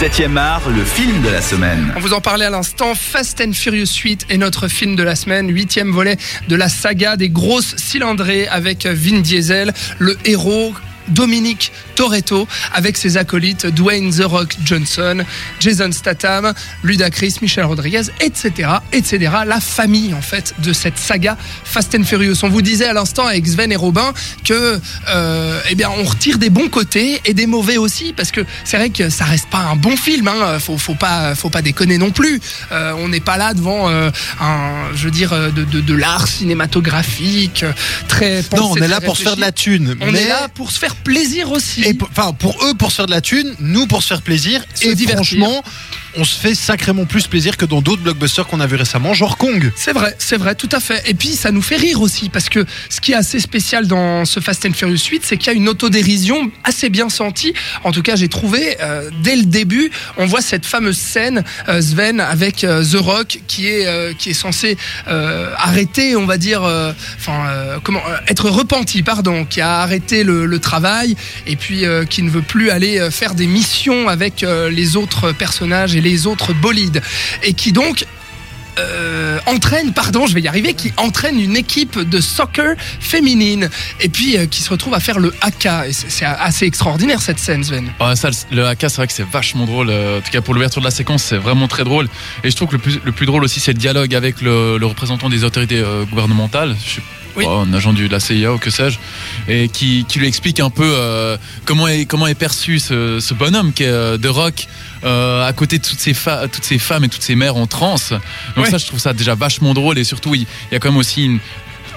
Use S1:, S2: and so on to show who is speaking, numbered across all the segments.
S1: 7e art, le film de la semaine.
S2: On vous en parlait à l'instant, Fast and Furious 8 est notre film de la semaine, huitième volet de la saga des grosses cylindrées avec Vin Diesel, le héros Dominique Toretto avec ses acolytes Dwayne The Rock Johnson, Jason Statham, Ludacris, Michel Rodriguez, etc., etc. La famille en fait de cette saga Fast and Furious. On vous disait à l'instant avec Sven et Robin que euh, eh bien on retire des bons côtés et des mauvais aussi parce que c'est vrai que ça reste pas un bon film. Hein. Faut, faut pas faut pas déconner non plus. Euh, on n'est pas là devant euh, un je veux dire de, de, de l'art cinématographique très pensé,
S3: Non, on est là pour se faire de la thune.
S2: On
S3: mais
S2: est là pour se faire plaisir aussi.
S3: Et pour- enfin pour eux pour se faire de la thune, nous pour se faire plaisir.
S2: Se
S3: et
S2: divertir.
S3: franchement, on se fait sacrément plus plaisir que dans d'autres blockbusters qu'on a vu récemment, genre Kong.
S2: C'est vrai, c'est vrai, tout à fait. Et puis ça nous fait rire aussi, parce que ce qui est assez spécial dans ce Fast and Furious 8, c'est qu'il y a une autodérision assez bien sentie. En tout cas, j'ai trouvé, euh, dès le début, on voit cette fameuse scène, euh, Sven, avec euh, The Rock, qui est, qui est censé arrêter, on va dire, enfin, comment, être repenti, pardon, qui a arrêté le, travail, et puis qui ne veut plus aller faire des missions avec les autres personnages les autres bolides. Et qui donc euh, entraîne, pardon, je vais y arriver, qui entraîne une équipe de soccer féminine et puis euh, qui se retrouve à faire le AK. Et c'est assez extraordinaire cette scène, Sven.
S4: Ça, le AK, c'est vrai que c'est vachement drôle. Euh, En tout cas, pour l'ouverture de la séquence, c'est vraiment très drôle. Et je trouve que le plus, le plus drôle aussi, c'est le dialogue avec le, représentant des autorités gouvernementales. Je
S2: Oui.
S4: pas, un agent du, de la CIA ou que sais-je. Et qui, qui lui explique un peu euh, comment, est, comment est perçu ce, ce bonhomme qui est euh, de rock. euh, à côté de toutes ces, toutes ces femmes et toutes ces mères en transe. Donc
S2: Ouais.
S4: ça, je trouve ça déjà vachement drôle. Et surtout, il il y a quand même aussi une-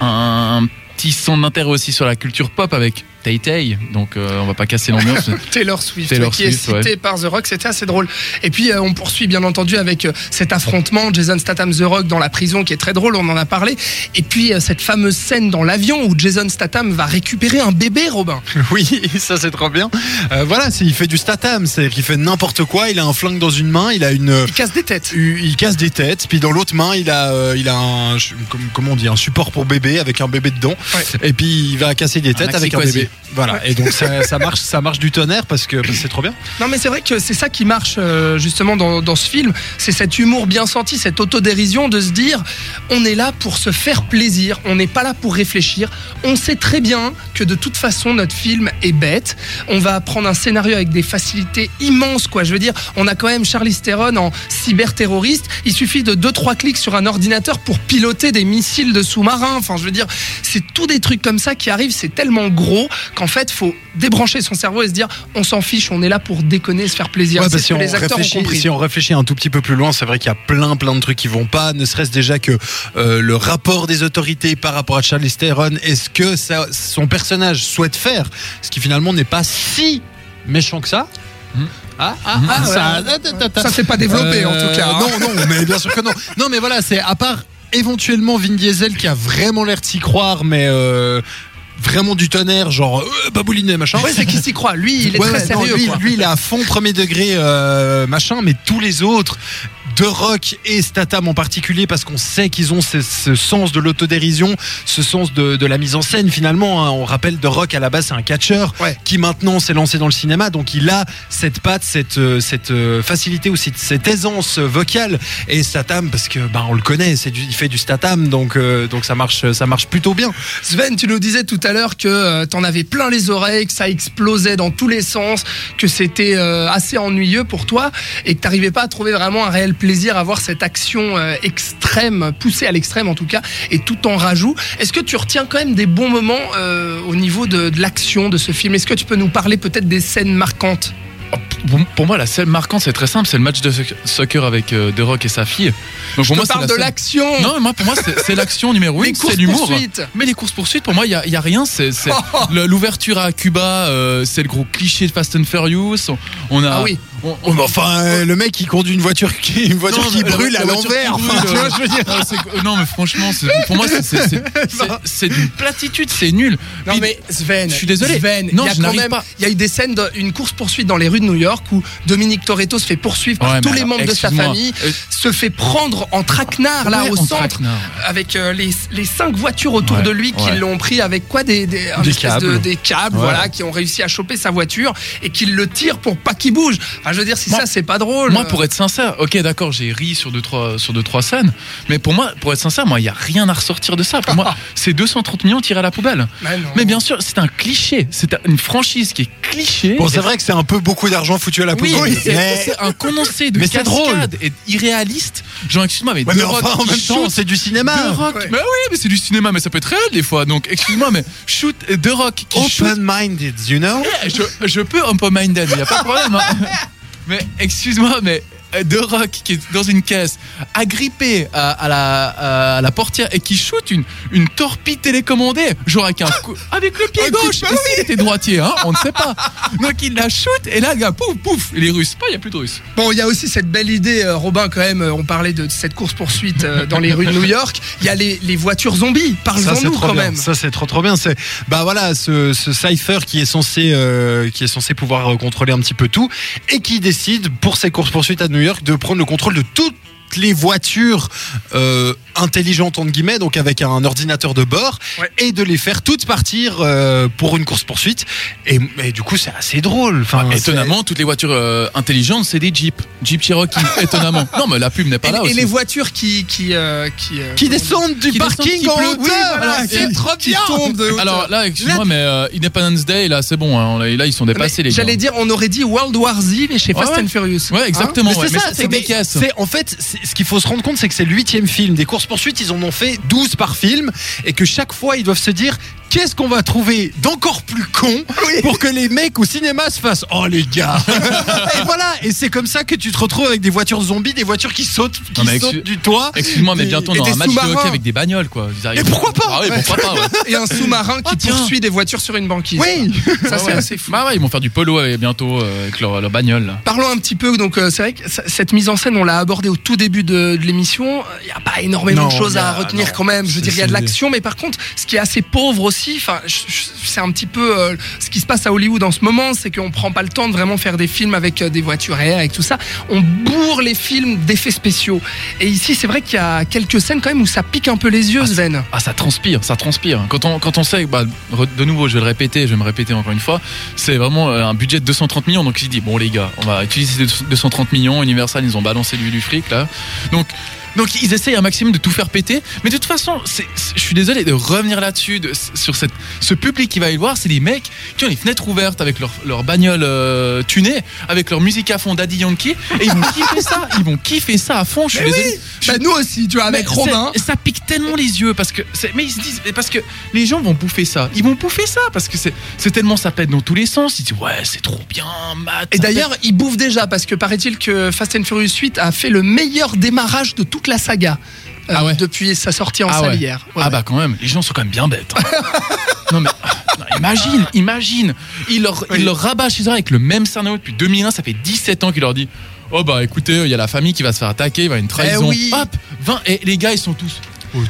S4: un, un petit son d'intérêt aussi sur la culture pop avec Tay Tay. Donc euh, on va pas casser l'ambiance.
S2: Taylor Swift,
S4: Taylor
S2: qui est cité par The Rock, c'était assez drôle. Et puis euh, on poursuit bien entendu avec euh, cet affrontement Jason Statham The Rock dans la prison qui est très drôle, on en a parlé. Et puis euh, cette fameuse scène dans l'avion où Jason Statham va récupérer un bébé, Robin.
S3: Oui, ça c'est trop bien. Euh, voilà, c'est- il fait du statam, c'est-à-dire qu'il fait n'importe quoi. Il a un flingue dans une main, il a une,
S2: Il casse des têtes.
S3: il casse des têtes, puis dans l'autre main il a, euh, il a un, comment on dit, un support pour bébé avec un bébé dedans.
S2: Ouais.
S3: Et puis il va casser des têtes avec un bébé. Voilà. Et donc ça, marche, ça marche du tonnerre parce que c'est trop bien.
S2: Non mais c'est vrai que c'est ça qui marche euh, justement dans, ce film, c'est cet humour bien senti, cette autodérision de se dire on est là pour se faire plaisir, on n'est pas là pour réfléchir, on sait très bien que de toute façon notre film est bête, on va prendre un scénario avec des facilités immenses quoi, je veux dire, on a quand même Charlize Theron en cyberterroriste, il suffit de 2-3 clics sur un ordinateur pour piloter des missiles de sous-marins, enfin je veux dire, c'est tout des trucs comme ça qui arrivent, c'est tellement gros qu'en fait faut débrancher son cerveau et se dire on s'en fiche, on est là pour déconner, se faire plaisir.
S3: Ouais,
S2: ce
S3: si
S2: que
S3: on,
S2: les acteurs ont
S3: réfléchit,
S2: compris.
S3: si on réfléchit un tout petit peu plus loin, c'est vrai qu'il y a plein plein de trucs qui vont pas. Ne serait-ce déjà que euh, le rapport des autorités par rapport à Charlize Theron, est-ce que ça, son personnage souhaite faire, ce qui finalement n'est pas si méchant que ça? Ah, ah, ah, ça,
S2: ouais. Ça s'est pas développé, en tout cas, hein.
S3: Non, non, mais bien sûr que non. Non, mais voilà, c'est à part éventuellement Vin Diesel qui a vraiment l'air de s'y croire, mais euh, vraiment du tonnerre, genre euh, baboulinet machin.
S2: Ouais, c'est qui s'y croit. Lui, il est
S3: Ouais,
S2: très
S3: ouais, non,
S2: sérieux.
S3: lui,
S2: quoi.
S3: lui, il est à fond premier degré euh, machin, mais tous les autres, De Rock et Statham en particulier, parce qu'on sait qu'ils ont ce, ce sens de l'autodérision, ce sens de, de la mise en scène finalement. hein. On rappelle De Rock à la base c'est un catcheur
S2: Ouais.
S3: qui maintenant s'est lancé dans le cinéma, donc il a cette patte, cette, euh, cette euh, facilité aussi, cette aisance vocale. Et Statham, parce que ben on le connaît, c'est du, il fait du Statham, donc euh, donc ça marche, ça marche plutôt bien.
S2: Sven, tu nous disais tout à l'heure que euh, t'en avais plein les oreilles, que ça explosait dans tous les sens, que c'était euh, assez ennuyeux pour toi et que t'arrivais pas à trouver vraiment un réel plaisir à voir cette action euh, extrême, poussée à l'extrême en tout cas, et tout en rajout. Est-ce que tu retiens quand même des bons moments euh, au niveau de, de l'action de ce film? Est-ce que tu peux nous parler peut-être des scènes marquantes?
S4: Pour, moi, la scène marquante, c'est très simple. C'est le match de soc- soccer avec euh, The Rock et sa fille. Donc, pour moi,
S2: parle
S4: la
S2: de l'action
S4: Non, mais moi, pour moi, c'est l'action numéro
S2: Les
S4: une, c'est
S2: courses
S4: l'humour.
S2: poursuites
S4: Mais les courses poursuites, pour moi, il y y a rien. C'est l'ouverture à Cuba, euh, c'est le gros cliché de Fast and Furious. On- On a.
S2: Ah oui.
S4: On-
S3: Oh,
S4: on-
S3: mais enfin, euh, le mec il conduit une voiture qui, une voiture
S4: Non,
S3: qui brûle à l'envers.
S4: brûle,
S3: Enfin, tu vois, je veux dire.
S4: C'est- non, mais franchement, pour moi, c'est- d'une platitude, c'est nul.
S2: Non mais Sven,
S4: je suis désolé.
S2: Sven,
S4: Non,
S2: il y a
S4: je
S2: quand
S4: n'arrive
S2: même,
S4: pas.
S2: il y a eu des scènes d'une course poursuite dans les rues de New York où Dominique Toretto se fait poursuivre par
S4: Ouais,
S2: tous les membres de sa famille,
S4: Euh,
S2: se fait prendre en traquenard là
S4: ouais,
S2: au
S4: en
S2: centre
S4: traquenard.
S2: avec euh, les, les cinq voitures autour
S4: Ouais,
S2: de lui qui
S4: ouais.
S2: l'ont pris avec quoi des des, de-
S3: câbles.
S2: des câbles
S4: Ouais.
S2: voilà qui ont réussi à choper sa voiture et qui le tirent pour pas qu'il bouge. Enfin, je veux dire, si
S4: Moi-
S2: ça, c'est pas drôle.
S4: Moi, pour être sincère, ok, d'accord, j'ai ri sur deux trois sur deux trois scènes, mais pour moi, pour être sincère, moi, il y a rien à ressortir de ça. Pour moi, c'est 230 millions tirés à la poubelle.
S2: Mais non.
S4: Mais bien sûr, c'est un cliché, c'est une franchise qui est cliché.
S3: Bon, c'est vrai que c'est un peu beaucoup d'argent foutu à la
S4: Oui,
S3: poubelle.
S4: mais c'est
S3: mais-
S4: c'est un condensé de
S3: Mais c'est drôle.
S4: et irréaliste. Genre, excuse-moi, mais,
S3: Ouais, mais
S4: Rock
S3: enfin, en même temps, c'est du cinéma.
S4: The Rock,
S2: Ouais.
S4: mais oui, mais c'est du cinéma, mais ça peut être réel des fois. Donc, excuse-moi, mais shoot The Rock qui shoot.
S3: Open-minded, you know?
S4: Je, je peux open-minded, il n'y a pas de problème. hein. Mais excuse-moi, mais The Rock qui est dans une caisse, agrippé à, à la, à la portière et qui shoot une, une torpille télécommandée, genre avec un coup- avec le pied gauche. Et s'il était droitier, hein, on ne sait pas. Donc il la shoot et là, le gars, pouf, pouf, les Russes, pas, il n'y a plus de Russes.
S2: Bon, il y a aussi cette belle idée, euh, Robin, quand même. euh, On parlait de cette course-poursuite euh, dans les rues de New York. Il y a les, les voitures zombies. Parlons-nous quand
S3: bien.
S2: même.
S3: Ça c'est trop trop bien. C'est bah voilà ce, ce Cypher qui est censé euh, qui est censé pouvoir contrôler un petit peu tout et qui décide pour ses courses poursuites à New York de prendre le contrôle de toutes les voitures euh, intelligentes entre guillemets donc avec un ordinateur de bord
S2: Ouais.
S3: et de les faire toutes partir euh, pour une course poursuite et, et du coup c'est assez drôle enfin
S4: Étonnamment, toutes les voitures euh, intelligentes, c'est des Jeeps. Jeep Cherokee, étonnamment. Non, mais la pub n'est pas
S2: Et,
S4: là
S2: et
S4: aussi.
S2: les voitures qui. qui, euh, qui, euh,
S3: qui descendent du
S4: Qui descendent,
S3: parking
S4: qui
S3: en hauteur
S2: Oui, voilà,
S3: c'est trop
S2: qui
S3: bien
S2: tombent de.
S4: Alors là, excuse-moi, mais euh, Independence Day, là, c'est bon. hein, là, ils sont dépassés,
S2: Mais
S4: les gars.
S2: J'allais dire, on aurait dit World War Z, mais chez
S4: Ouais,
S2: Fast
S4: ouais.
S2: and Furious.
S4: Ouais, exactement.
S3: Mais
S4: ouais,
S3: c'est ça,
S4: c'est des caisses.
S3: C'est en fait, ce qu'il faut se rendre compte, c'est que c'est le huitième film des courses poursuites. Ils en ont fait 12 par film, et que chaque fois, ils doivent se dire qu'est-ce qu'on va trouver d'encore plus con pour que les mecs au cinéma se fassent oh les gars. et voilà, et c'est comme ça que tu te retrouves avec des voitures zombies, des voitures qui sautent, qui
S4: Non,
S3: sautent du toit.
S4: Excuse-moi, mais bientôt on aura
S2: des
S4: un match de hockey avec des bagnoles, quoi.
S3: Et pourquoi pas
S4: Ah oui, pourquoi pas, ouais.
S2: Et un sous-marin qui
S4: Ah,
S2: poursuit des voitures sur une banquise.
S3: Oui.
S2: Ça,
S4: Ah
S2: c'est
S4: ouais.
S2: assez fou.
S4: Bah ouais, ils vont faire du polo euh, bientôt euh, avec leur, leur bagnole. là.
S2: Parlons un petit peu, donc euh, c'est vrai que cette mise en scène, on l'a abordée au tout début de, de l'émission. Il n'y a pas énormément
S3: Non,
S2: de choses
S3: a-
S2: à retenir
S3: non,
S2: quand même. Je veux dire, il y a de l'action, mais par contre, ce qui est assez pauvre aussi, enfin, c'est un petit peu euh, ce qui se passe à Hollywood en ce moment, c'est qu'on prend pas le temps de vraiment faire des films avec euh, des voitures réelles, avec tout ça. On bourre les films d'effets spéciaux. Et ici, c'est vrai qu'il y a quelques scènes quand même où ça pique un peu les yeux,
S4: Ah,
S2: Sven.
S4: Ah, ça transpire, ça transpire. Quand on, quand on sait, bah, de nouveau, je vais le répéter, je vais me répéter encore une fois, c'est vraiment euh, un budget de 230 millions. Donc, il dit, bon, les gars, on va utiliser ces 230 millions. Universal, ils ont balancé du, du fric, là. Donc, donc, ils essayent un maximum de tout faire péter. Mais de toute façon, c'est- c'est- je suis désolé de revenir là-dessus, de- sur cette, ce public qui va y voir. C'est des mecs qui ont les fenêtres ouvertes avec leur, leur bagnole euh, tunée, avec leur musique à fond Daddy Yankee. Et ils vont kiffer ça. Ils vont kiffer ça à fond. Je suis
S2: Mais
S4: désolé.
S2: oui,
S4: Je
S2: bah, nous aussi, tu vois, avec
S4: mais
S2: Romain.
S4: Ça pique tellement les yeux parce que c'est- mais ils se disent parce que les gens vont bouffer ça. Ils vont bouffer ça parce que c'est c'est tellement ça pète dans tous les sens. Ils disent ouais c'est trop bien Matt.
S2: Et d'ailleurs, il bouffe déjà parce que paraît-il que Fast and Furious 8 a fait le meilleur démarrage de toute la saga euh,
S4: Ah ouais.
S2: depuis sa sortie en
S4: Ah
S2: salle
S4: ouais.
S2: hier. Ouais,
S4: ah bah quand même les gens sont quand même bien bêtes. hein. non mais non, imagine imagine il leur
S2: Oui.
S4: il leur rabat chez eux avec le même scénario depuis 2001 ça fait 17 ans qu'il leur dit oh bah écoutez il y a la famille qui va se faire attaquer il va y avoir une trahison.
S2: Eh oui.
S4: Hop 20 et les gars ils sont tous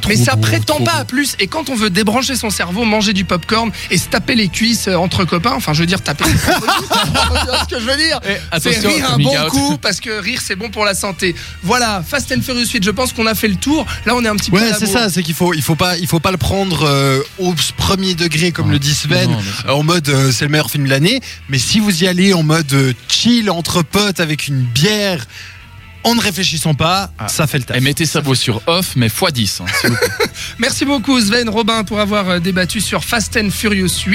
S2: Mais ça prétend pas à plus. Et quand on veut débrancher son cerveau, manger du popcorn et se taper les cuisses euh, entre copains, enfin, je veux dire, taper ce que je veux dire?
S4: Eh,
S2: C'est rire un bon
S4: out.
S2: coup parce que rire c'est bon pour la santé. Voilà, Fast and Furious 8, je pense qu'on a fait le tour. Là, on est un petit peu.
S3: Ouais, c'est ça, c'est qu'il faut, il faut pas, il faut pas le prendre euh, au premier degré comme le dit Sven,
S4: non,
S3: en mode euh, c'est le meilleur film de l'année. Mais si vous y allez en mode euh, chill entre potes avec une bière, en ne réfléchissant pas,
S4: Ah.
S3: ça fait le taf.
S4: Et mettez ça beau sur off mais x 10 hein, s'il vous plaît.
S2: Merci beaucoup, Sven, Robin, pour avoir euh, débattu sur Fast and Furious 8.